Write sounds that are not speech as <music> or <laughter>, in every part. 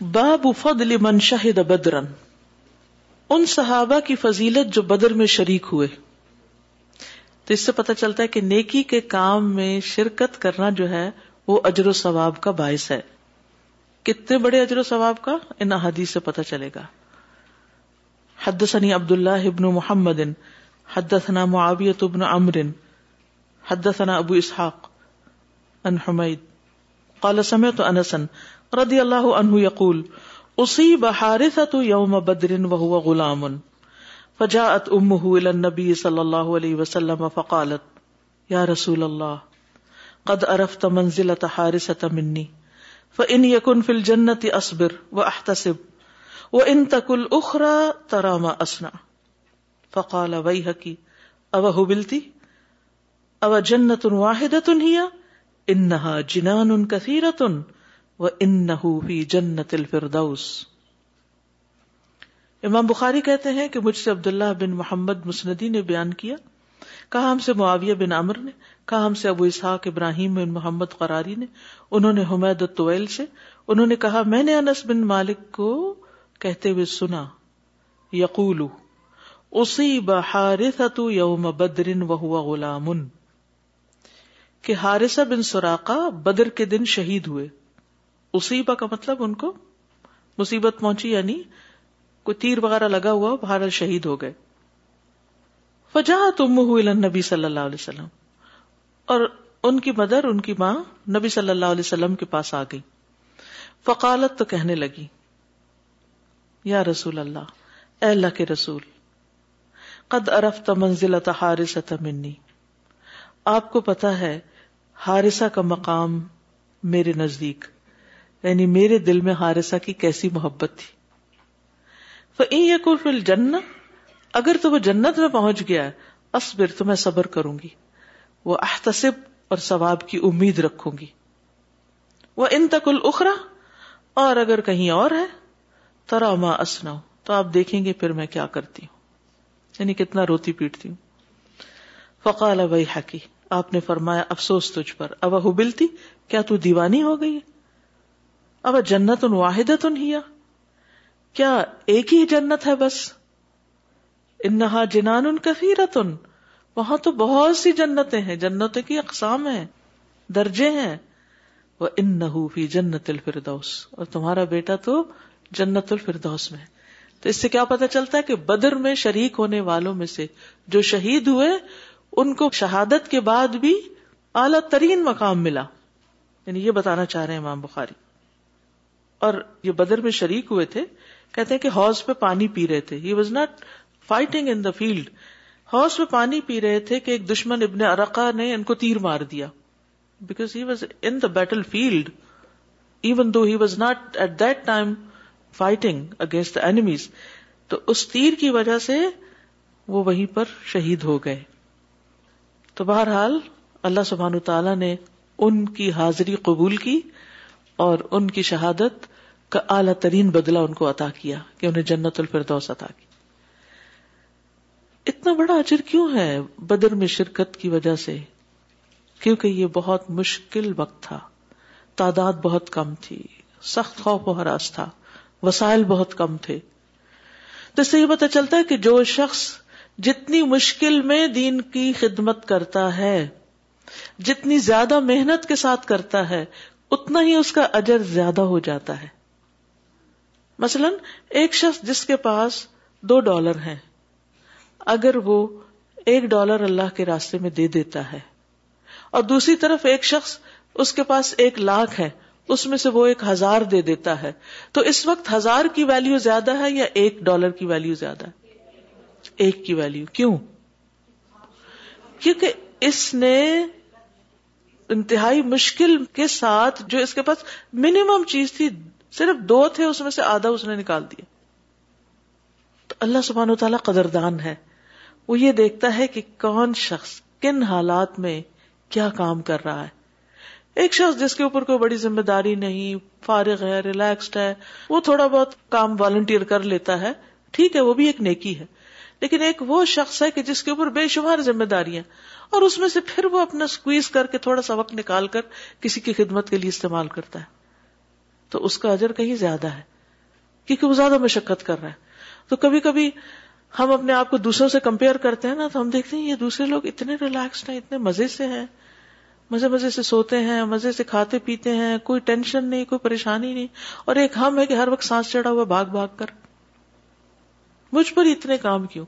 باب فضل من شہد بدرن ان صحابہ کی فضیلت جو بدر میں شریک ہوئے تو اس سے پتہ چلتا ہے کہ نیکی کے کام میں شرکت کرنا جو ہے وہ اجر و ثواب کا باعث ہے کتنے بڑے اجر و ثواب کا ان احادیث سے پتہ چلے گا حدثنی عبداللہ ابن محمد حدثنا معاویت ابن عمر حدثنا ابو اسحاق انسن رضی اللہ عنہ یقول اسی بحارثة یوم بدر وهو غلام فجاءت امه الى النبي صلی اللہ علیہ وسلم فقالت یا رسول اللہ قد عرفت منزلة حارثة مني فإن يكن في الجنة اصبر واحتسب وان تكن اخرى ترى ما اصنع فقال ويحك او هبلتي او جنة واحدة هي انها جنان كثيرة وہ ان جنت الفردوس امام بخاری کہتے ہیں کہ مجھ سے عبد اللہ بن محمد مسندی نے بیان کیا کہا ہم سے معاویہ بن امر نے کہا ہم سے ابو اسحاق ابراہیم بن محمد قراری نے انہوں انہوں نے نے حمید الطویل سے کہا میں نے انس بن مالک کو کہتے ہوئے سنا یقول اسی بہار ہوا غلام کہ ہارثہ بن سورا بدر کے دن شہید ہوئے کا مطلب ان کو مصیبت پہنچی یعنی کوئی تیر وغیرہ لگا ہوا بہار شہید ہو گئے فجا تم نبی صلی اللہ علیہ وسلم اور ان کی مدر ان کی ماں نبی صلی اللہ علیہ وسلم کے پاس آ گئی فقالت تو کہنے لگی یا رسول اللہ اے اللہ کے رسول قد ارف تنزل منی آپ کو پتا ہے ہارسا کا مقام میرے نزدیک یعنی میرے دل میں ہارسا کی کیسی محبت تھی یہ فل جن اگر تو وہ جنت میں پہنچ گیا اصبر تو میں صبر کروں گی وہ احتسب اور ثواب کی امید رکھوں گی وہ ان تک اخرا اور اگر کہیں اور ہے ترا ماں اسنا تو آپ دیکھیں گے پھر میں کیا کرتی ہوں یعنی کتنا روتی پیٹتی ہوں فقال ابھی حقی آپ نے فرمایا افسوس تجھ پر اب ہو بلتی کیا تو دیوانی ہو گئی اب جنت ان واحد کیا ایک ہی جنت ہے بس انہا جنان ان کفیرت وہاں تو بہت سی جنتیں ہیں جنتوں کی اقسام ہیں درجے ہیں وہ ان نہ جنت الفردوس اور تمہارا بیٹا تو جنت الفردوس میں تو اس سے کیا پتا چلتا ہے کہ بدر میں شریک ہونے والوں میں سے جو شہید ہوئے ان کو شہادت کے بعد بھی اعلی ترین مقام ملا یعنی یہ بتانا چاہ رہے ہیں امام بخاری اور یہ بدر میں شریک ہوئے تھے کہتے ہیں کہ ہاؤس پہ پانی پی رہے تھے he was not fighting in the field house پہ پانی پی رہے تھے کہ ایک دشمن ابن ارقا نے ان کو تیر مار دیا because he was in the battle field even though he was not at that time fighting against enemies تو اس تیر کی وجہ سے وہ وہیں پر شہید ہو گئے تو بہرحال اللہ سبحان تعالی نے ان کی حاضری قبول کی اور ان کی شہادت کا اعلی ترین بدلہ ان کو عطا کیا کہ انہیں جنت الفردوس عطا کی اتنا بڑا اچر کیوں ہے بدر میں شرکت کی وجہ سے کیونکہ یہ بہت مشکل وقت تھا تعداد بہت کم تھی سخت خوف و حراس تھا وسائل بہت کم تھے تو اس سے یہ پتا چلتا ہے کہ جو شخص جتنی مشکل میں دین کی خدمت کرتا ہے جتنی زیادہ محنت کے ساتھ کرتا ہے اتنا ہی اس کا اجر زیادہ ہو جاتا ہے مثلاً ایک شخص جس کے پاس دو ڈالر ہیں اگر وہ ایک ڈالر اللہ کے راستے میں دے دیتا ہے اور دوسری طرف ایک شخص اس کے پاس ایک لاکھ ہے اس میں سے وہ ایک ہزار دے دیتا ہے تو اس وقت ہزار کی ویلیو زیادہ ہے یا ایک ڈالر کی ویلیو زیادہ ہے ایک کی ویلیو کیوں کیونکہ اس نے انتہائی مشکل کے ساتھ جو اس کے پاس منیمم چیز تھی صرف دو تھے اس میں سے آدھا اس نے نکال دیا تو اللہ سبحان و تعالیٰ قدر دان ہے وہ یہ دیکھتا ہے کہ کون شخص کن حالات میں کیا کام کر رہا ہے ایک شخص جس کے اوپر کوئی بڑی ذمہ داری نہیں فارغ ہے ریلیکسڈ ہے وہ تھوڑا بہت کام والنٹیئر کر لیتا ہے ٹھیک ہے وہ بھی ایک نیکی ہے لیکن ایک وہ شخص ہے کہ جس کے اوپر بے شمار ذمہ داریاں اور اس میں سے پھر وہ اپنا اسکویز کر کے تھوڑا سا وقت نکال کر کسی کی خدمت کے لیے استعمال کرتا ہے تو اس کا اجر کہیں زیادہ ہے کیونکہ وہ زیادہ مشقت کر رہا ہے تو کبھی کبھی ہم اپنے آپ کو دوسروں سے کمپیئر کرتے ہیں نا تو ہم دیکھتے ہیں یہ دوسرے لوگ اتنے ریلیکسڈ ہیں اتنے مزے سے ہیں مزے مزے سے سوتے ہیں مزے سے کھاتے پیتے ہیں کوئی ٹینشن نہیں کوئی پریشانی نہیں اور ایک ہم ہے کہ ہر وقت سانس چڑھا ہوا بھاگ بھاگ کر مجھ پر اتنے کام کیوں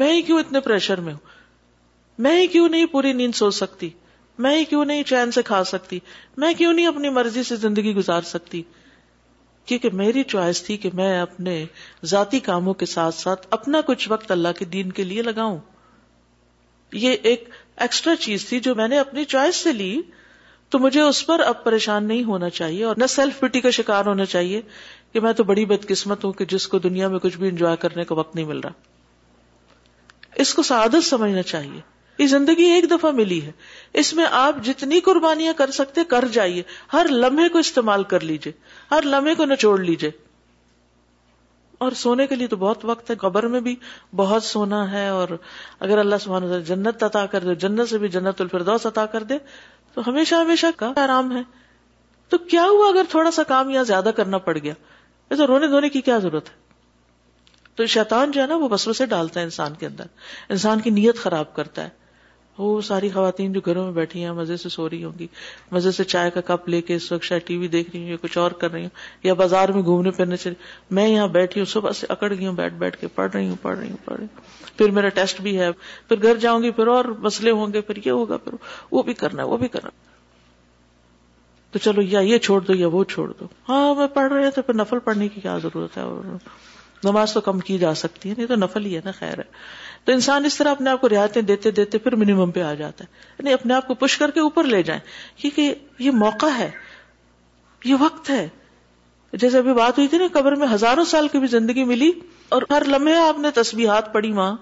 میں ہی کیوں اتنے پریشر میں ہوں میں ہی کیوں نہیں پوری نیند سو سکتی میں ہی کیوں نہیں چین سے کھا سکتی میں کیوں نہیں اپنی مرضی سے زندگی گزار سکتی کیونکہ میری چوائس تھی کہ میں اپنے ذاتی کاموں کے ساتھ ساتھ اپنا کچھ وقت اللہ کے دین کے لیے لگاؤں یہ ایک ایکسٹرا چیز تھی جو میں نے اپنی چوائس سے لی تو مجھے اس پر اب پریشان نہیں ہونا چاہیے اور نہ سیلف پٹی کا شکار ہونا چاہیے کہ میں تو بڑی بد قسمت ہوں کہ جس کو دنیا میں کچھ بھی انجوائے کرنے کا وقت نہیں مل رہا اس کو سعادت سمجھنا چاہیے یہ زندگی ایک دفعہ ملی ہے اس میں آپ جتنی قربانیاں کر سکتے کر جائیے ہر لمحے کو استعمال کر لیجیے ہر لمحے کو نچوڑ لیجیے اور سونے کے لیے تو بہت وقت ہے قبر میں بھی بہت سونا ہے اور اگر اللہ سب جنت عطا کر دے جنت سے بھی جنت الفردوس عطا کر دے تو ہمیشہ ہمیشہ کا آرام ہے تو کیا ہوا اگر تھوڑا سا کام یہاں زیادہ کرنا پڑ گیا تو رونے دھونے کی کیا ضرورت ہے تو شیطان جو ہے نا وہ بسوں سے ڈالتا ہے انسان کے اندر انسان کی نیت خراب کرتا ہے وہ ساری خواتین جو گھروں میں بیٹھی ہیں مزے سے سو رہی ہوں گی مزے سے چائے کا کپ لے کے اس وقت شاید ٹی وی دیکھ رہی ہوں یا کچھ اور کر رہی ہوں یا بازار میں گھومنے پھرنے سے میں یہاں بیٹھی ہوں صبح سے اکڑ گئی ہوں بیٹھ بیٹھ کے پڑھ رہی ہوں پڑھ رہی ہوں پڑھ رہی ہوں پھر میرا ٹیسٹ بھی ہے پھر گھر جاؤں گی پھر اور مسئلے ہوں گے پھر یہ ہوگا پھر وہ بھی کرنا ہے وہ بھی کرنا تو چلو یا یہ چھوڑ دو یا وہ چھوڑ دو ہاں میں پڑھ رہے تو پھر نفل پڑھنے کی کیا ضرورت ہے اور نماز تو کم کی جا سکتی ہے نہیں تو نفل ہی ہے نا خیر ہے تو انسان اس طرح اپنے آپ کو رعایتیں دیتے دیتے پھر منیمم پہ آ جاتا ہے یعنی اپنے آپ کو پش کر کے اوپر لے جائیں کیونکہ یہ موقع ہے یہ وقت ہے جیسے ابھی بات ہوئی تھی نا قبر میں ہزاروں سال کی بھی زندگی ملی اور ہر لمحے آپ نے تسبیحات پڑھی ماں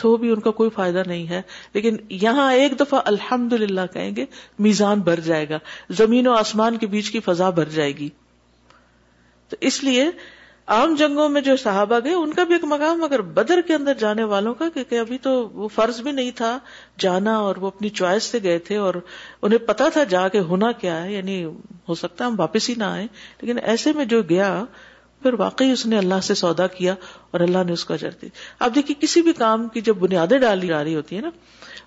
تو بھی ان کا کوئی فائدہ نہیں ہے لیکن یہاں ایک دفعہ الحمد للہ گے میزان بھر جائے گا زمین و آسمان کے بیچ کی فضا بھر جائے گی تو اس لیے عام جنگوں میں جو صحابہ گئے ان کا بھی ایک مقام اگر بدر کے اندر جانے والوں کا کیونکہ ابھی تو وہ فرض بھی نہیں تھا جانا اور وہ اپنی چوائس سے گئے تھے اور انہیں پتا تھا جا کے ہونا کیا ہے یعنی ہو سکتا ہم واپس ہی نہ آئے لیکن ایسے میں جو گیا پھر واقعی اس نے اللہ سے سودا کیا اور اللہ نے اس کا دی اب دیکھیے کسی بھی کام کی جب بنیادیں ڈالی جا رہی ہوتی ہے نا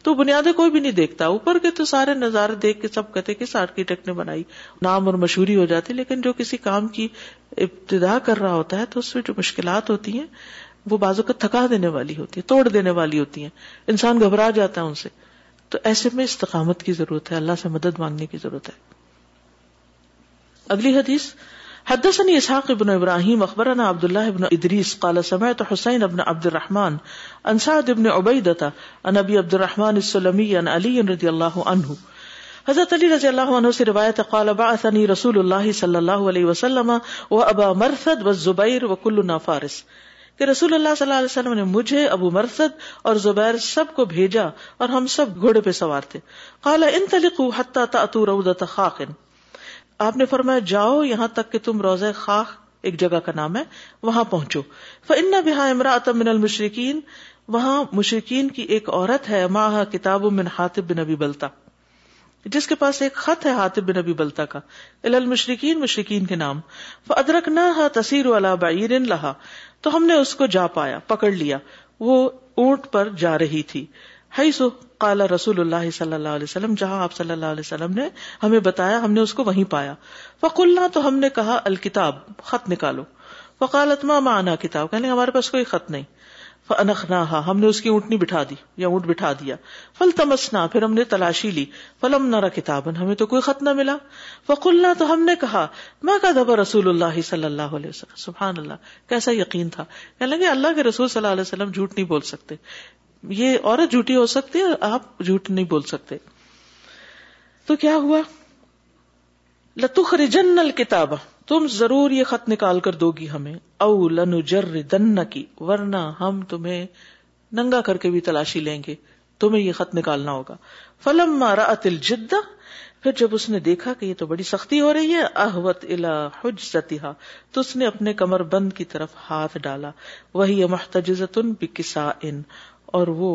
تو بنیادیں کوئی بھی نہیں دیکھتا اوپر کے تو سارے نظارے دیکھ کے سب کہتے کس آرکیٹیکٹ نے بنائی نام اور مشہوری ہو جاتی لیکن جو کسی کام کی ابتدا کر رہا ہوتا ہے تو اس میں جو مشکلات ہوتی ہیں وہ بازو کو تھکا دینے والی ہوتی ہے توڑ دینے والی ہوتی ہیں انسان گھبرا جاتا ہے ان سے تو ایسے میں استقامت کی ضرورت ہے اللہ سے مدد مانگنے کی ضرورت ہے اگلی حدیث حدثني اسحاق بن ابراهيم اخبرنا عبد الله بن ادريس قال سمعت حسين بن عبد الرحمن عن سعد بن عبيده عن ابي عبد الرحمن السلمي عن علي رضي الله عنه حضرت علی رضی اللہ عنہ سے روایت قال بعثني رسول اللہ صلی اللہ علیہ وسلم و ابا مرثد و زبیر و کلنا فارس کہ رسول اللہ صلی اللہ علیہ وسلم نے مجھے ابو مرثد اور زبیر سب کو بھیجا اور ہم سب گھوڑے پہ سوار تھے قال انطلقوا حتى تاتوا روضه خاقن آپ نے فرمایا جاؤ یہاں تک کہ تم روزہ خاک ایک جگہ کا نام ہے وہاں پہنچو فن من المشرقین وہاں مشرقین کی ایک عورت ہے کتاب من بن بلتا جس کے پاس ایک خط ہے ہاتب ابی بلتا کا ال المشرقین مشرقین کے نام فدرک نہ تصیر والا بعیر لہا تو ہم نے اس کو جا پایا پکڑ لیا وہ اونٹ پر جا رہی تھی سو رسول اللہ صلی اللہ علیہ وسلم جہاں آپ صلی اللہ علیہ وسلم نے ہمیں بتایا ہم نے اس کو وہیں پایا فقلنا اللہ تو ہم نے کہا الکتاب خط نکالو فقالت ما معنا کتاب کہ ہمارے پاس کوئی خط نہیں انخنا ہم نے اس کی اونٹنی بٹھا دی یا اونٹ بٹھا دیا فل تمسنا پھر ہم نے تلاشی لی فلم نرا کتاب ہمیں تو کوئی خط نہ ملا فقلنا تو ہم نے کہا میں کا دبا رسول اللہ صلی اللہ علیہ وسلم سبحان اللہ کیسا یقین تھا کہ اللہ کے رسول صلی اللہ علیہ وسلم جھوٹ نہیں بول سکتے یہ عورت جھوٹی ہو سکتی ہے آپ جھوٹ نہیں بول سکتے تو کیا ہوا جنل کتاب تم ضرور یہ خط نکال کر دو گی ہمیں او لن کی ورنا ہم تمہیں ننگا کر کے بھی تلاشی لیں گے تمہیں یہ خط نکالنا ہوگا فلم مارا اتل جد پھر جب اس نے دیکھا کہ یہ تو بڑی سختی ہو رہی ہے احوت الا ستیہ تو اس نے اپنے کمر بند کی طرف ہاتھ ڈالا وہی محتجزت بکسا ان اور وہ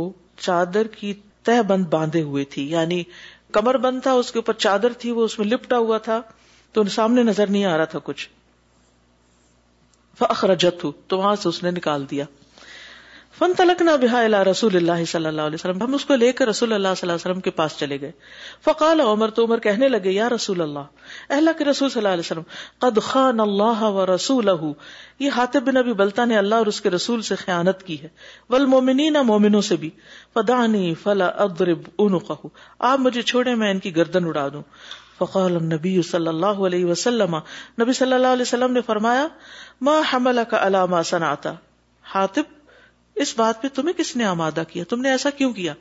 چادر کی تہ بند باندھے ہوئے تھی یعنی کمر بند تھا اس کے اوپر چادر تھی وہ اس میں لپٹا ہوا تھا تو سامنے نظر نہیں آ رہا تھا کچھ ہوں تو وہاں سے اس نے نکال دیا فن تلک نہ بحا رسول اللہ صلی اللہ علیہ وسلم ہم اس کو لے کر رسول اللہ صلی اللہ علیہ وسلم کے پاس چلے گئے فقال عمر تو عمر کہنے لگے یا رسول اللہ کے رسول صلی اللہ علیہ وسلم قد خان اللہ و رسول یہ بن ابھی بلتا نے اللہ اور اس کے رسول سے خیانت کی ہے ول مومنی نہ مومنوں سے بھی فدانی فلاں آپ مجھے کہ میں ان کی گردن اڑا دوں فقال نبی صلی اللہ علیہ وسلم نبی صلی اللہ علیہ وسلم نے فرمایا ما حملہ کا ما آتا ہاتب اس بات پہ تمہیں کس نے آمادہ کیا تم نے ایسا کیوں کیا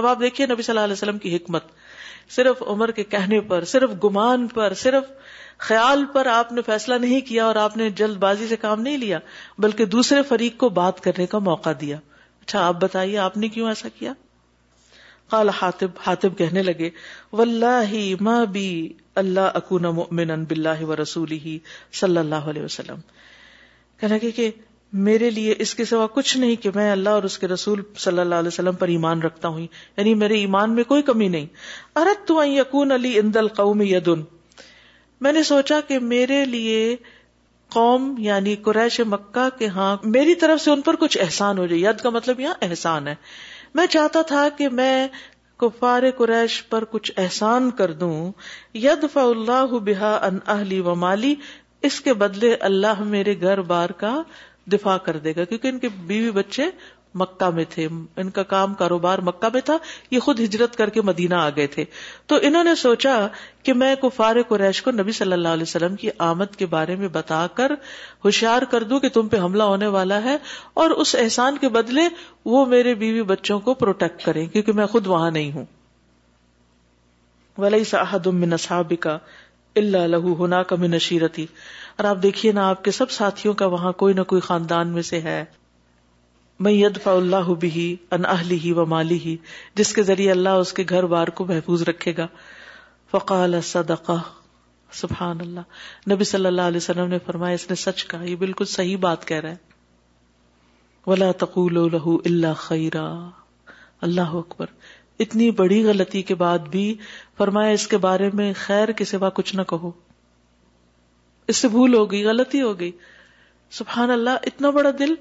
اب آپ دیکھیے نبی صلی اللہ علیہ وسلم کی حکمت صرف عمر کے کہنے پر صرف گمان پر صرف خیال پر آپ نے فیصلہ نہیں کیا اور آپ نے جلد بازی سے کام نہیں لیا بلکہ دوسرے فریق کو بات کرنے کا موقع دیا اچھا آپ بتائیے آپ نے کیوں ایسا کیا قال حاتب حاتب کہنے لگے واللہ اللہ بی اللہ بل و رسول ورسولہ صلی اللہ علیہ وسلم کہنا کہ میرے لیے اس کے سوا کچھ نہیں کہ میں اللہ اور اس کے رسول صلی اللہ علیہ وسلم پر ایمان رکھتا ہوں یعنی میرے ایمان میں کوئی کمی نہیں تو یقون علی میں نے سوچا کہ میرے لیے قوم یعنی قریش مکہ کے ہاں میری طرف سے ان پر کچھ احسان ہو جائے ید کا مطلب یہاں احسان ہے میں چاہتا تھا کہ میں کفار قریش پر کچھ احسان کر دوں ید فا اللہ بحا ان اہلی و مالی اس کے بدلے اللہ میرے گھر بار کا دفاع کر دے گا کیونکہ ان کے بیوی بچے مکہ میں تھے ان کا کام کاروبار مکہ میں تھا یہ خود ہجرت کر کے مدینہ آ گئے تھے تو انہوں نے سوچا کہ میں کفار قریش کو نبی صلی اللہ علیہ وسلم کی آمد کے بارے میں بتا کر ہوشیار کر دوں کہ تم پہ حملہ ہونے والا ہے اور اس احسان کے بدلے وہ میرے بیوی بچوں کو پروٹیکٹ کریں کیونکہ میں خود وہاں نہیں ہوں ولی صاحب نصحب کا اللہ لہو ہونا کمی نشیرتی اور آپ دیکھیے نا آپ کے سب ساتھیوں کا وہاں کوئی نہ کوئی خاندان میں میں سے ہے اللہ اللہ بھی ان اہلی ہی ہی و مالی جس کے کے ذریعے اس گھر بار کو محفوظ رکھے گا فقال صدقہ سبحان اللہ نبی صلی اللہ علیہ وسلم نے فرمایا اس نے سچ کہا یہ بالکل صحیح بات کہہ رہا ہے ولا تقول له الا اللہ خیرا اللہ اکبر اتنی بڑی غلطی کے بعد بھی فرمایا اس کے بارے میں خیر کے سوا کچھ نہ کہو اس سے بھول ہو گئی غلطی ہو گئی سبحان اللہ اتنا بڑا دل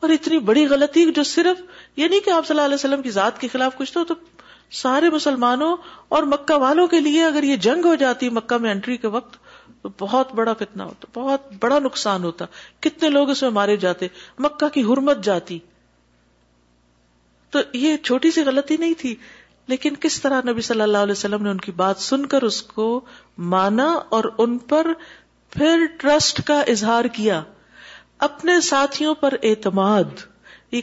اور اتنی بڑی غلطی جو صرف یہ یعنی نہیں کہ آپ صلی اللہ علیہ وسلم کی ذات کے خلاف کچھ تو تو سارے مسلمانوں اور مکہ والوں کے لیے اگر یہ جنگ ہو جاتی مکہ میں انٹری کے وقت تو بہت بڑا فتنا ہوتا بہت بڑا نقصان ہوتا کتنے لوگ اس میں مارے جاتے مکہ کی حرمت جاتی تو یہ چھوٹی سی غلطی نہیں تھی لیکن کس طرح نبی صلی اللہ علیہ وسلم نے ان کی بات سن کر اس کو مانا اور ان پر پھر ٹرسٹ کا اظہار کیا اپنے ساتھیوں پر اعتماد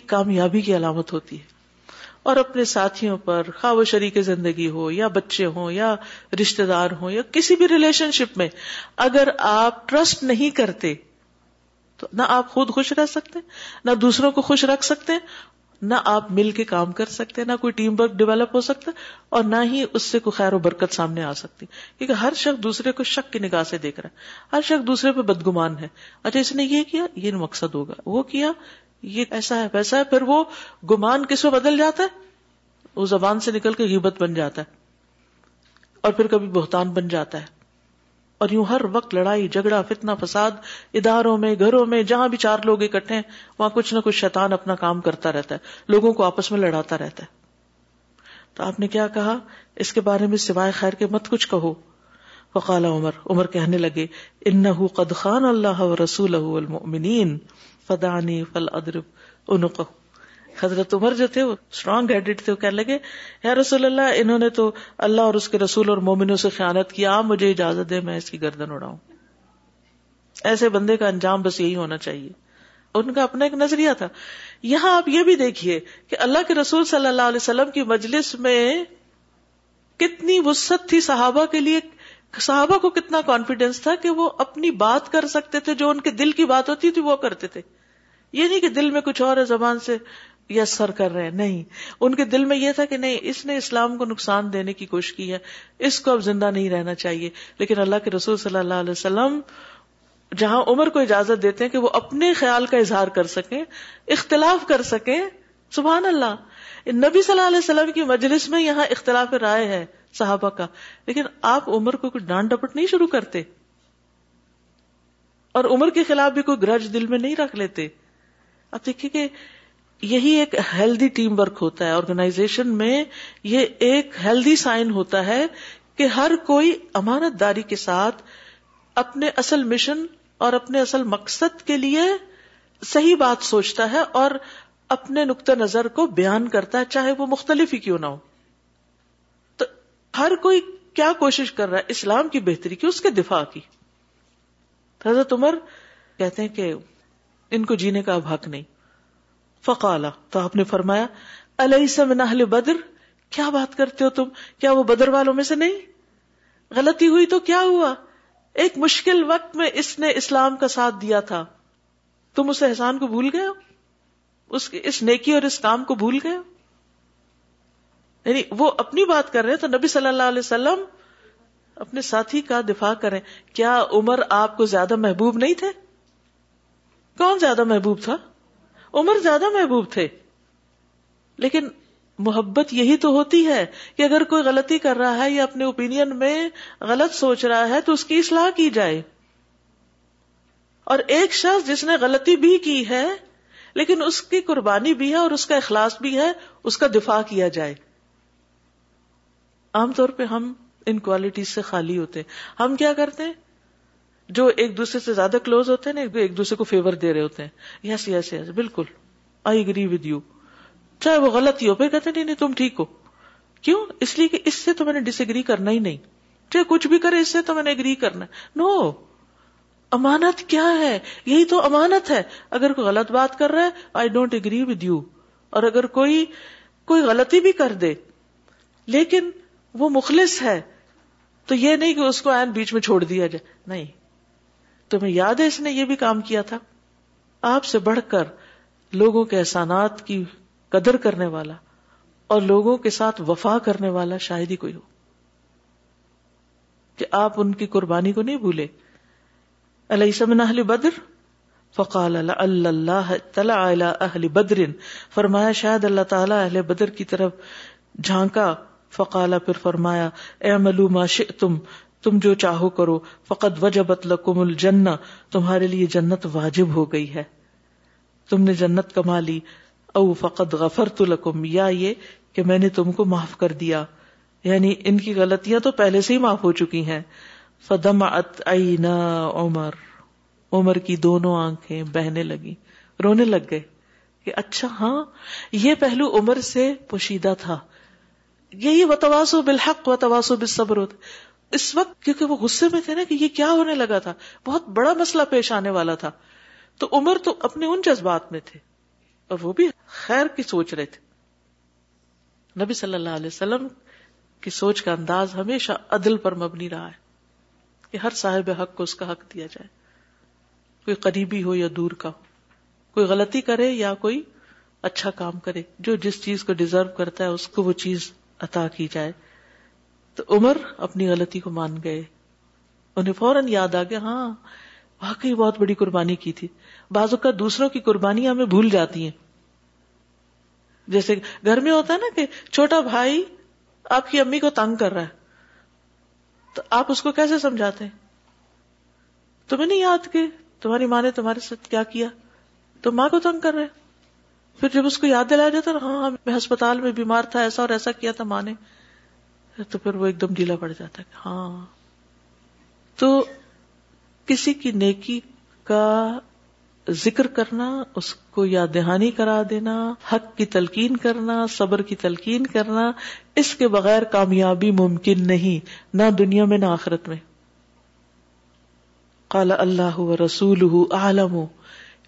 کامیابی کی علامت ہوتی ہے اور اپنے ساتھیوں پر خواب و شریک زندگی ہو یا بچے ہوں یا رشتے دار ہوں یا کسی بھی ریلیشن شپ میں اگر آپ ٹرسٹ نہیں کرتے تو نہ آپ خود خوش رہ سکتے نہ دوسروں کو خوش رکھ سکتے نہ آپ مل کے کام کر سکتے نہ کوئی ٹیم ورک ڈیولپ ہو سکتا اور نہ ہی اس سے کوئی خیر و برکت سامنے آ سکتی کیونکہ ہر شخص دوسرے کو شک کی نگاہ سے دیکھ رہا ہے ہر شخص دوسرے پہ بدگمان ہے اچھا اس نے یہ کیا یہ مقصد ہوگا وہ کیا یہ ایسا ہے ویسا ہے پھر وہ گمان کس میں بدل جاتا ہے وہ زبان سے نکل کے غیبت بن جاتا ہے اور پھر کبھی بہتان بن جاتا ہے اور یوں ہر وقت لڑائی جھگڑا فتنا فساد اداروں میں گھروں میں جہاں بھی چار لوگ اکٹھے ہیں وہاں کچھ نہ کچھ شیطان اپنا کام کرتا رہتا ہے لوگوں کو آپس میں لڑاتا رہتا ہے تو آپ نے کیا کہا اس کے بارے میں سوائے خیر کے مت کچھ کہو وقال عمر عمر کہنے لگے ان قد خان اللہ رسول فدانی فل ادرب حضرت عمر جو تھے وہ اسٹرانگ ہیڈیڈ تھے وہ کہنے لگے یا رسول اللہ انہوں نے تو اللہ اور اس کے رسول اور مومنوں سے خیالت آپ مجھے اجازت دے میں اس کی گردن اڑاؤں ایسے بندے کا انجام بس یہی ہونا چاہیے ان کا اپنا ایک نظریہ تھا یہاں آپ یہ بھی دیکھیے کہ اللہ کے رسول صلی اللہ علیہ وسلم کی مجلس میں کتنی وسط تھی صحابہ کے لیے صحابہ کو کتنا کانفیڈینس تھا کہ وہ اپنی بات کر سکتے تھے جو ان کے دل کی بات ہوتی تھی وہ کرتے تھے یہ نہیں کہ دل میں کچھ اور ہے زبان سے سر کر رہے ہیں نہیں ان کے دل میں یہ تھا کہ نہیں اس نے اسلام کو نقصان دینے کی کوشش کی ہے اس کو اب زندہ نہیں رہنا چاہیے لیکن اللہ کے رسول صلی اللہ علیہ وسلم جہاں عمر کو اجازت دیتے ہیں کہ وہ اپنے خیال کا اظہار کر سکیں اختلاف کر سکیں سبحان اللہ نبی صلی اللہ علیہ وسلم کی مجلس میں یہاں اختلاف رائے ہے صحابہ کا لیکن آپ عمر کو کچھ ڈانٹ ڈپٹ نہیں شروع کرتے اور عمر کے خلاف بھی کوئی گرج دل میں نہیں رکھ لیتے آپ دیکھیے کہ یہی ایک ہیلدی ٹیم ورک ہوتا ہے آرگنائزیشن میں یہ ایک ہیلدی سائن ہوتا ہے کہ ہر کوئی امانت داری کے ساتھ اپنے اصل مشن اور اپنے اصل مقصد کے لیے صحیح بات سوچتا ہے اور اپنے نقطۂ نظر کو بیان کرتا ہے چاہے وہ مختلف ہی کیوں نہ ہو تو ہر کوئی کیا کوشش کر رہا ہے اسلام کی بہتری کی اس کے دفاع کی حضرت عمر کہتے ہیں کہ ان کو جینے کا اب حق نہیں فقالا تو آپ نے فرمایا علیہ من نہ بدر کیا بات کرتے ہو تم کیا وہ بدر والوں میں سے نہیں غلطی ہوئی تو کیا ہوا ایک مشکل وقت میں اس نے اسلام کا ساتھ دیا تھا تم اس احسان کو بھول گئے ہو اس اس نیکی اور اس کام کو بھول گئے ہو یعنی وہ اپنی بات کر رہے تو نبی صلی اللہ علیہ وسلم اپنے ساتھی کا دفاع کریں کیا عمر آپ کو زیادہ محبوب نہیں تھے کون زیادہ محبوب تھا عمر زیادہ محبوب تھے لیکن محبت یہی تو ہوتی ہے کہ اگر کوئی غلطی کر رہا ہے یا اپنے اوپینئن میں غلط سوچ رہا ہے تو اس کی اصلاح کی جائے اور ایک شخص جس نے غلطی بھی کی ہے لیکن اس کی قربانی بھی ہے اور اس کا اخلاص بھی ہے اس کا دفاع کیا جائے عام طور پہ ہم ان کوالٹیز سے خالی ہوتے ہیں ہم کیا کرتے ہیں جو ایک دوسرے سے زیادہ کلوز ہوتے ہیں نا ایک دوسرے کو فیور دے رہے ہوتے ہیں یس یس یس بالکل آئی اگری ود یو چاہے وہ غلط ہی ہو پھر کہتے نہیں نہیں تم ٹھیک ہو کیوں اس لیے کہ اس سے تو میں نے ڈس اگری کرنا ہی نہیں چاہے کچھ بھی کرے اس سے تو میں نے اگری کرنا no. امانت کیا ہے یہی تو امانت ہے اگر کوئی غلط بات کر رہا ہے I don't agree with you اور اگر کوئی کوئی غلطی بھی کر دے لیکن وہ مخلص ہے تو یہ نہیں کہ اس کو بیچ میں چھوڑ دیا جائے نہیں تمہیں یاد ہے اس نے یہ بھی کام کیا تھا آپ سے بڑھ کر لوگوں کے احسانات کی قدر کرنے والا اور لوگوں کے ساتھ وفا کرنے والا شاید ہی کوئی ہو کہ آپ ان کی قربانی کو نہیں بھولے اہل بدر فقال اللہ اہل بدر فرمایا شاید اللہ تعالی اہل بدر کی طرف جھانکا فقالا پھر فرمایا اے ما شئتم تم جو چاہو کرو فقط وجہ لکم کم الجن تمہارے لیے جنت واجب ہو گئی ہے تم نے جنت کما لی او فقط غفر یا یہ کہ میں نے تم کو معاف کر دیا یعنی ان کی غلطیاں تو پہلے سے ہی معاف ہو چکی ہیں فدم ات عمر عمر کی دونوں آنکھیں بہنے لگی رونے لگ گئے کہ اچھا ہاں یہ پہلو عمر سے پوشیدہ تھا یہی وتواسو و بالحق وتواسو و ہوتا اس وقت کیونکہ وہ غصے میں تھے نا کہ یہ کیا ہونے لگا تھا بہت بڑا مسئلہ پیش آنے والا تھا تو عمر تو اپنے ان جذبات میں تھے اور وہ بھی خیر کی سوچ رہے تھے نبی صلی اللہ علیہ وسلم کی سوچ کا انداز ہمیشہ عدل پر مبنی رہا ہے کہ ہر صاحب حق کو اس کا حق دیا جائے کوئی قریبی ہو یا دور کا ہو کوئی غلطی کرے یا کوئی اچھا کام کرے جو جس چیز کو ڈیزرو کرتا ہے اس کو وہ چیز عطا کی جائے تو عمر اپنی غلطی کو مان گئے انہیں فوراً یاد آ گیا ہاں واقعی بہت بڑی قربانی کی تھی بازو کا دوسروں کی قربانی ہمیں بھول جاتی ہیں جیسے گھر میں ہوتا ہے نا کہ چھوٹا بھائی آپ کی امی کو تنگ کر رہا ہے تو آپ اس کو کیسے سمجھاتے ہیں تمہیں نہیں یاد کہ تمہاری ماں نے تمہارے ساتھ کیا کیا تو ماں کو تنگ کر رہے پھر جب اس کو یاد دلایا جاتا ہاں میں ہسپتال میں بیمار تھا ایسا اور ایسا کیا تھا ماں نے تو پھر وہ ایک دم ڈھیلا پڑ جاتا ہے ہاں تو کسی کی نیکی کا ذکر کرنا اس کو یاد دہانی کرا دینا حق کی تلقین کرنا صبر کی تلقین کرنا اس کے بغیر کامیابی ممکن نہیں نہ دنیا میں نہ آخرت میں کالا اللہ رسول ہو ہو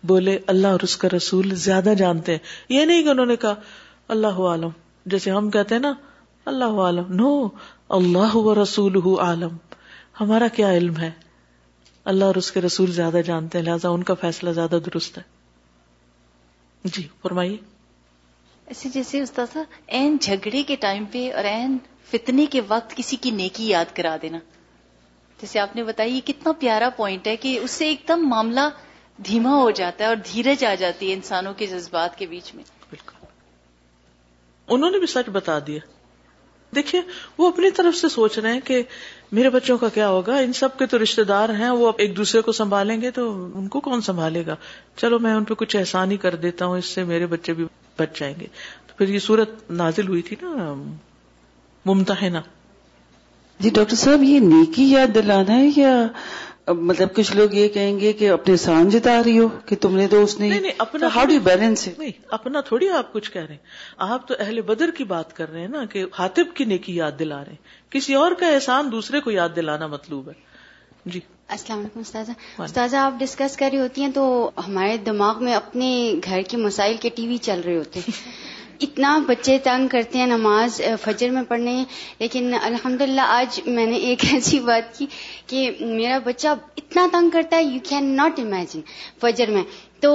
بولے اللہ اور اس کا رسول زیادہ جانتے ہیں یہ نہیں کہ انہوں نے کہا اللہ عالم جیسے ہم کہتے ہیں نا اللہ عالم نو اللہ رسول عالم ہمارا کیا علم ہے اللہ اور اس کے رسول زیادہ جانتے ہیں لہٰذا ان کا فیصلہ زیادہ درست ہے جی فرمائیے ایسے اچھا، جیسے استاد جھگڑے کے ٹائم پہ اور این فتنے کے وقت کسی کی نیکی یاد کرا دینا جیسے آپ نے بتایا کتنا پیارا پوائنٹ ہے کہ اس سے ایک دم معاملہ دھیما ہو جاتا ہے اور دھیرج آ جاتی ہے انسانوں کے جذبات کے بیچ میں بالکل انہوں نے بھی سچ بتا دیا دیکھیے وہ اپنی طرف سے سوچ رہے ہیں کہ میرے بچوں کا کیا ہوگا ان سب کے تو رشتے دار ہیں وہ ایک دوسرے کو سنبھالیں گے تو ان کو کون سنبھالے گا چلو میں ان پہ کچھ احسان ہی کر دیتا ہوں اس سے میرے بچے بھی بچ جائیں گے تو پھر یہ صورت نازل ہوئی تھی نا ممتا ہے نا جی ڈاکٹر صاحب یہ نیکی یاد دلانا ہے یا مطلب کچھ لوگ یہ کہیں گے کہ اپنے سان جتا رہی ہو کہ تم نے تو اس نے اپنا ہاؤ ڈی بیلنس اپنا تھوڑی آپ کچھ کہہ رہے ہیں آپ تو اہل بدر کی بات کر رہے ہیں نا کہ ہاتب کی نیکی یاد دلا رہے ہیں کسی اور کا احسان دوسرے کو یاد دلانا مطلوب ہے جی السلام علیکم استاذہ استاذہ آپ ڈسکس کر رہی ہوتی ہیں تو ہمارے دماغ میں اپنے گھر کے مسائل کے ٹی وی چل رہے ہوتے ہیں <laughs> اتنا بچے تنگ کرتے ہیں نماز فجر میں پڑھنے لیکن الحمد آج میں نے ایک <laughs> ایسی بات کی کہ میرا بچہ اتنا تنگ کرتا ہے یو کین ناٹ امیجن فجر میں تو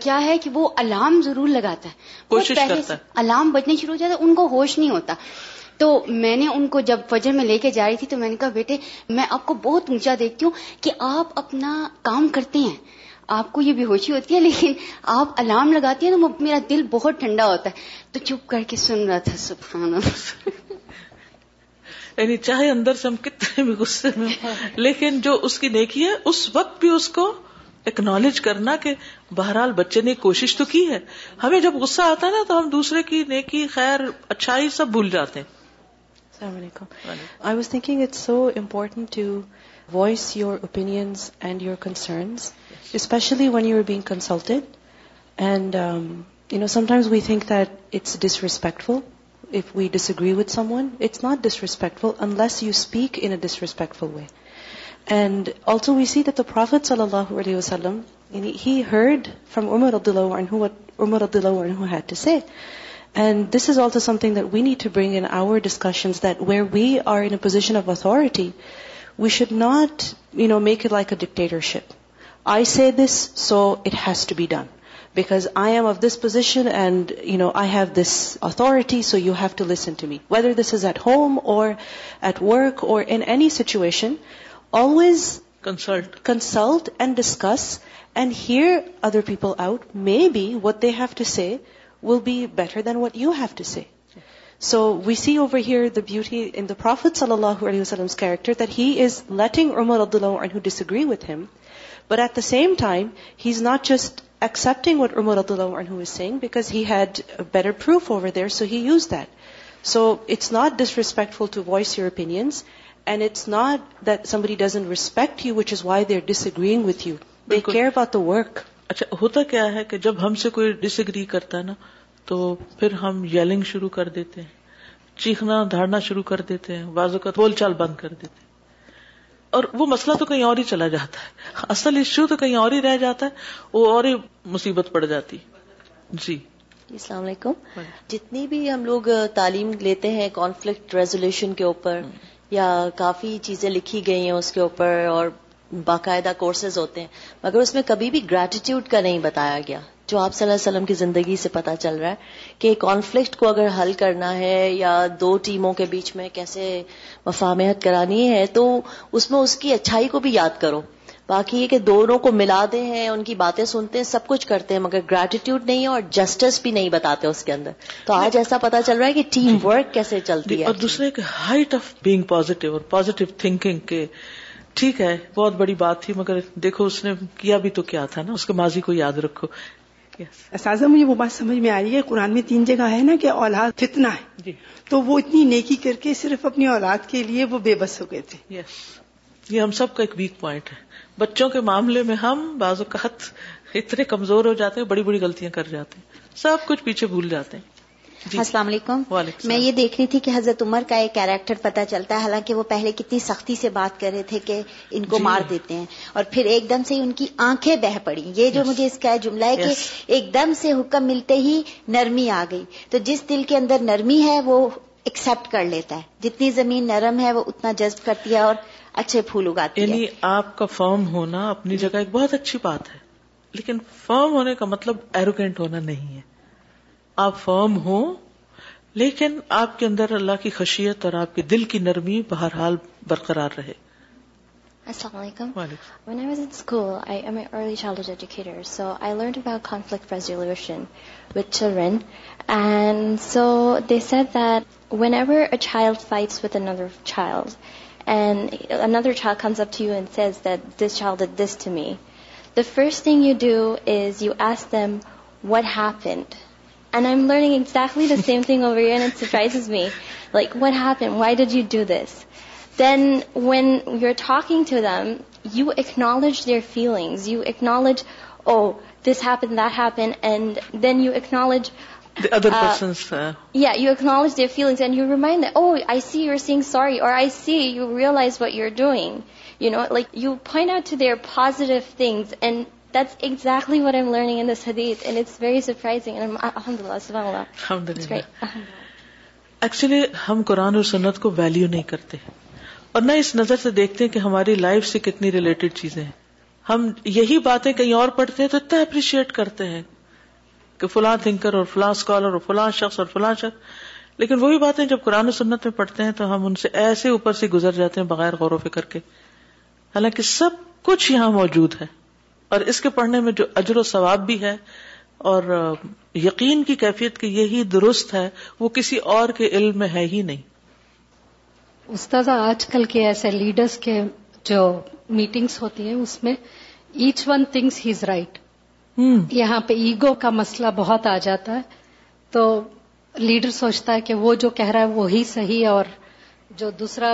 کیا ہے کہ وہ الارم ضرور لگاتا ہے الارم بجنے شروع ہو جاتا ہے ان کو ہوش نہیں ہوتا تو میں نے ان کو جب فجر میں لے کے جا رہی تھی تو میں نے کہا بیٹے میں آپ کو بہت اونچا دیکھتی ہوں کہ آپ اپنا کام کرتے ہیں آپ کو یہ بے ہوشی ہوتی ہے لیکن آپ الارم لگاتی ہیں نا میرا دل بہت ٹھنڈا ہوتا ہے تو چپ کر کے سن رہا تھا سبحان یعنی چاہے اندر سے ہم کتنے بھی غصے میں لیکن جو اس کی نیکی ہے اس وقت بھی اس کو اکنالج کرنا کہ بہرحال بچے نے کوشش تو کی ہے ہمیں جب غصہ آتا ہے نا تو ہم دوسرے کی نیکی خیر اچھائی سب بھول جاتے ہیں السلام علیکم I was thinking it's so important to voice your opinion and your concerns especially when you are being consulted. And um, sometimes we think that it's disrespectful if we disagree with someone. It's not disrespectful unless you speak in a disrespectful way. And also we see that the Prophet sallallahu alaihi wasallam, he heard from Umar radhiyallahu anhu what Umar radhiyallahu anhu had to say. And this is also something that we need to bring in our discussions, that where we are in a position of authority, we should not, make it like a dictatorship. I say this so it has to be done because I am of this position and you know I have this authority so you have to listen to me weather this is at home or at work or in any situation always consult and discuss and hear other people out maybe what they have to say will be better than what you have to say so we see over here the beauty in the prophet صلی اللہ علیہ وسلم character that he is letting ارمد Abdullah disagree with him but at the same time he is not just accepting امرۃ اللہ سنگ because he had proof over there so he used that so it's not disrespectful to voice you opinions and it's not سبھی doesn't respect you which is why they're agree with you they care for the work اچھا ہوتا کیا ہے کہ جب ہم سے کوئی ڈس اگری کرتا ہے نا تو پھر ہم یلنگ شروع کر دیتے چیخنا دھاڑنا شروع کر دیتے ہیں بازو کا بول چال بند کر دیتے ہیں اور وہ مسئلہ تو کہیں اور ہی چلا جاتا ہے اصل ایشو تو کہیں اور ہی رہ جاتا ہے وہ اور ہی مصیبت پڑ جاتی جی السلام علیکم ہاں۔ جتنی بھی ہم لوگ تعلیم لیتے ہیں کانفلکٹ ریزولوشن کے اوپر ہاں۔ یا کافی چیزیں لکھی گئی ہیں اس کے اوپر اور باقاعدہ کورسز ہوتے ہیں مگر اس میں کبھی بھی گریٹیٹیوڈ کا نہیں بتایا گیا جو آپ صلی اللہ علیہ وسلم کی زندگی سے پتا چل رہا ہے کہ کانفلکٹ کو اگر حل کرنا ہے یا دو ٹیموں کے بیچ میں کیسے مفاہمت کرانی ہے تو اس میں اس کی اچھائی کو بھی یاد کرو باقی یہ کہ دونوں کو ملا ہیں ان کی باتیں سنتے ہیں سب کچھ کرتے ہیں مگر گریٹیٹیوڈ نہیں ہے اور جسٹس بھی نہیں بتاتے اس کے اندر تو آج ایسا پتا چل رہا ہے کہ ٹیم ورک کیسے چلتی ہے اور دوسرے ہائٹ آف بینگ پازیٹیو اور پازیٹو تھنکنگ کے ٹھیک ہے بہت بڑی بات تھی مگر دیکھو اس نے کیا بھی تو کیا تھا نا اس کے ماضی کو یاد رکھو yes. اساتذہ مجھے وہ بات سمجھ میں آ رہی ہے قرآن میں تین جگہ ہے نا کہ اولاد جتنا ہے جی تو وہ اتنی نیکی کر کے صرف اپنی اولاد کے لیے وہ بے بس ہو گئے تھے یس یہ ہم سب کا ایک ویک پوائنٹ ہے بچوں کے معاملے میں ہم بعض اوقات اتنے کمزور ہو جاتے ہیں بڑی بڑی غلطیاں کر جاتے ہیں سب کچھ پیچھے بھول جاتے ہیں جی، جی. السلام علیکم میں یہ دیکھ رہی تھی کہ حضرت عمر کا ایک کیریکٹر پتا چلتا ہے حالانکہ وہ پہلے کتنی سختی سے بات کر رہے تھے کہ ان کو جی. مار دیتے ہیں اور پھر ایک دم سے ان کی آنکھیں بہ پڑی یہ جو مجھے اس کا جملہ ہے کہ ایک دم سے حکم ملتے ہی نرمی آ گئی تو جس دل کے اندر نرمی ہے وہ ایکسپٹ کر لیتا ہے جتنی زمین نرم ہے وہ اتنا جذب کرتی ہے اور اچھے پھول اگاتی یعنی آپ کا فارم ہونا اپنی جگہ ایک بہت اچھی بات ہے لیکن فارم ہونے کا مطلب ایروگینٹ ہونا نہیں ہے آپ فرم ہوں لیکن آپ کے اندر اللہ کی خشیت اور آپ کے دل کی نرمی بہرحال برقرار رہے whenever child fights another child me the first thing you do is you ask them what happened And I'm learning exactly the same thing over here, and it surprises me. Like, what happened? Why did you do this? Then when you're talking to them, you acknowledge their feelings. You acknowledge, oh, this happened, that happened, and then you acknowledge the other uh, person's. Uh, yeah, you acknowledge their feelings, and you remind them, oh, I see you're saying sorry, or I see you realize what you're doing. You know, like you point out to their positive things, and That's exactly what I'm I'm, learning in this hadith, and And it's It's very surprising. alhamdulillah, Alhamdulillah. subhanallah. great. ہم قرآن اور سنت کو value نہیں کرتے اور نہ اس نظر سے دیکھتے ہیں کہ ہماری لائف سے کتنی ریلیٹڈ چیزیں ہیں ہم یہی باتیں کہیں اور پڑھتے ہیں تو اتنا اپریشیٹ کرتے ہیں کہ فلاں تھنکر اور فلاں اسکالر اور فلاں شخص اور فلاں شخص لیکن وہی باتیں جب قرآن و سنت میں پڑھتے ہیں تو ہم ان سے ایسے اوپر سے گزر جاتے ہیں بغیر غور و فکر کے حالانکہ سب کچھ یہاں موجود ہے اور اس کے پڑھنے میں جو اجر و ثواب بھی ہے اور یقین کی کیفیت کہ یہی درست ہے وہ کسی اور کے علم میں ہے ہی نہیں استاد آج کل کے ایسے لیڈرز کے جو میٹنگز ہوتی ہیں اس میں each one thinks he's right یہاں پہ ایگو کا مسئلہ بہت آ جاتا ہے تو لیڈر سوچتا ہے کہ وہ جو کہہ رہا ہے وہی صحیح ہے اور جو دوسرا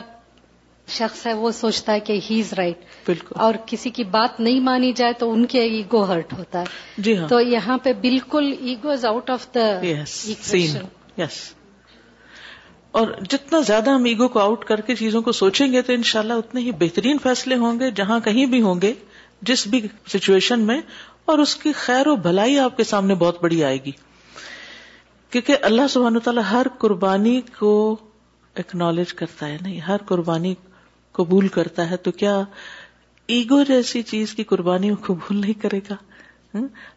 شخص ہے وہ سوچتا ہے کہ ہی از رائٹ بالکل اور کسی کی بات نہیں مانی جائے تو ان کے ایگو ہرٹ ہوتا ہے جی ہاں تو یہاں پہ بالکل ego is out of the scene yes اور جتنا زیادہ ہم ایگو کو آؤٹ کر کے چیزوں کو سوچیں گے تو انشاءاللہ اتنے ہی بہترین فیصلے ہوں گے جہاں کہیں بھی ہوں گے جس بھی سچویشن میں اور اس کی خیر و بھلائی آپ کے سامنے بہت بڑی آئے گی کیونکہ اللہ سبحان تعالیٰ ہر قربانی کو اکنالج کرتا ہے نہیں ہر قربانی قبول کرتا ہے تو کیا ایگو جیسی چیز کی قربانی قبول نہیں کرے گا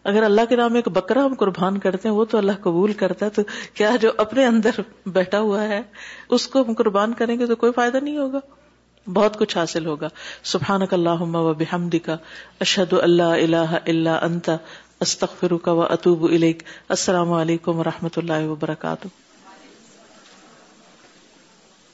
اگر اللہ کے نام ایک بکرا ہم قربان کرتے ہیں وہ تو اللہ قبول کرتا ہے تو کیا جو اپنے اندر بیٹھا ہوا ہے اس کو ہم قربان کریں گے تو کوئی فائدہ نہیں ہوگا بہت کچھ حاصل ہوگا سبحان کا اللہ و بحمد کا اشد اللہ اللہ اللہ انتا استخر کا اطوب السلام علیکم و رحمۃ اللہ وبرکاتہ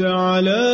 على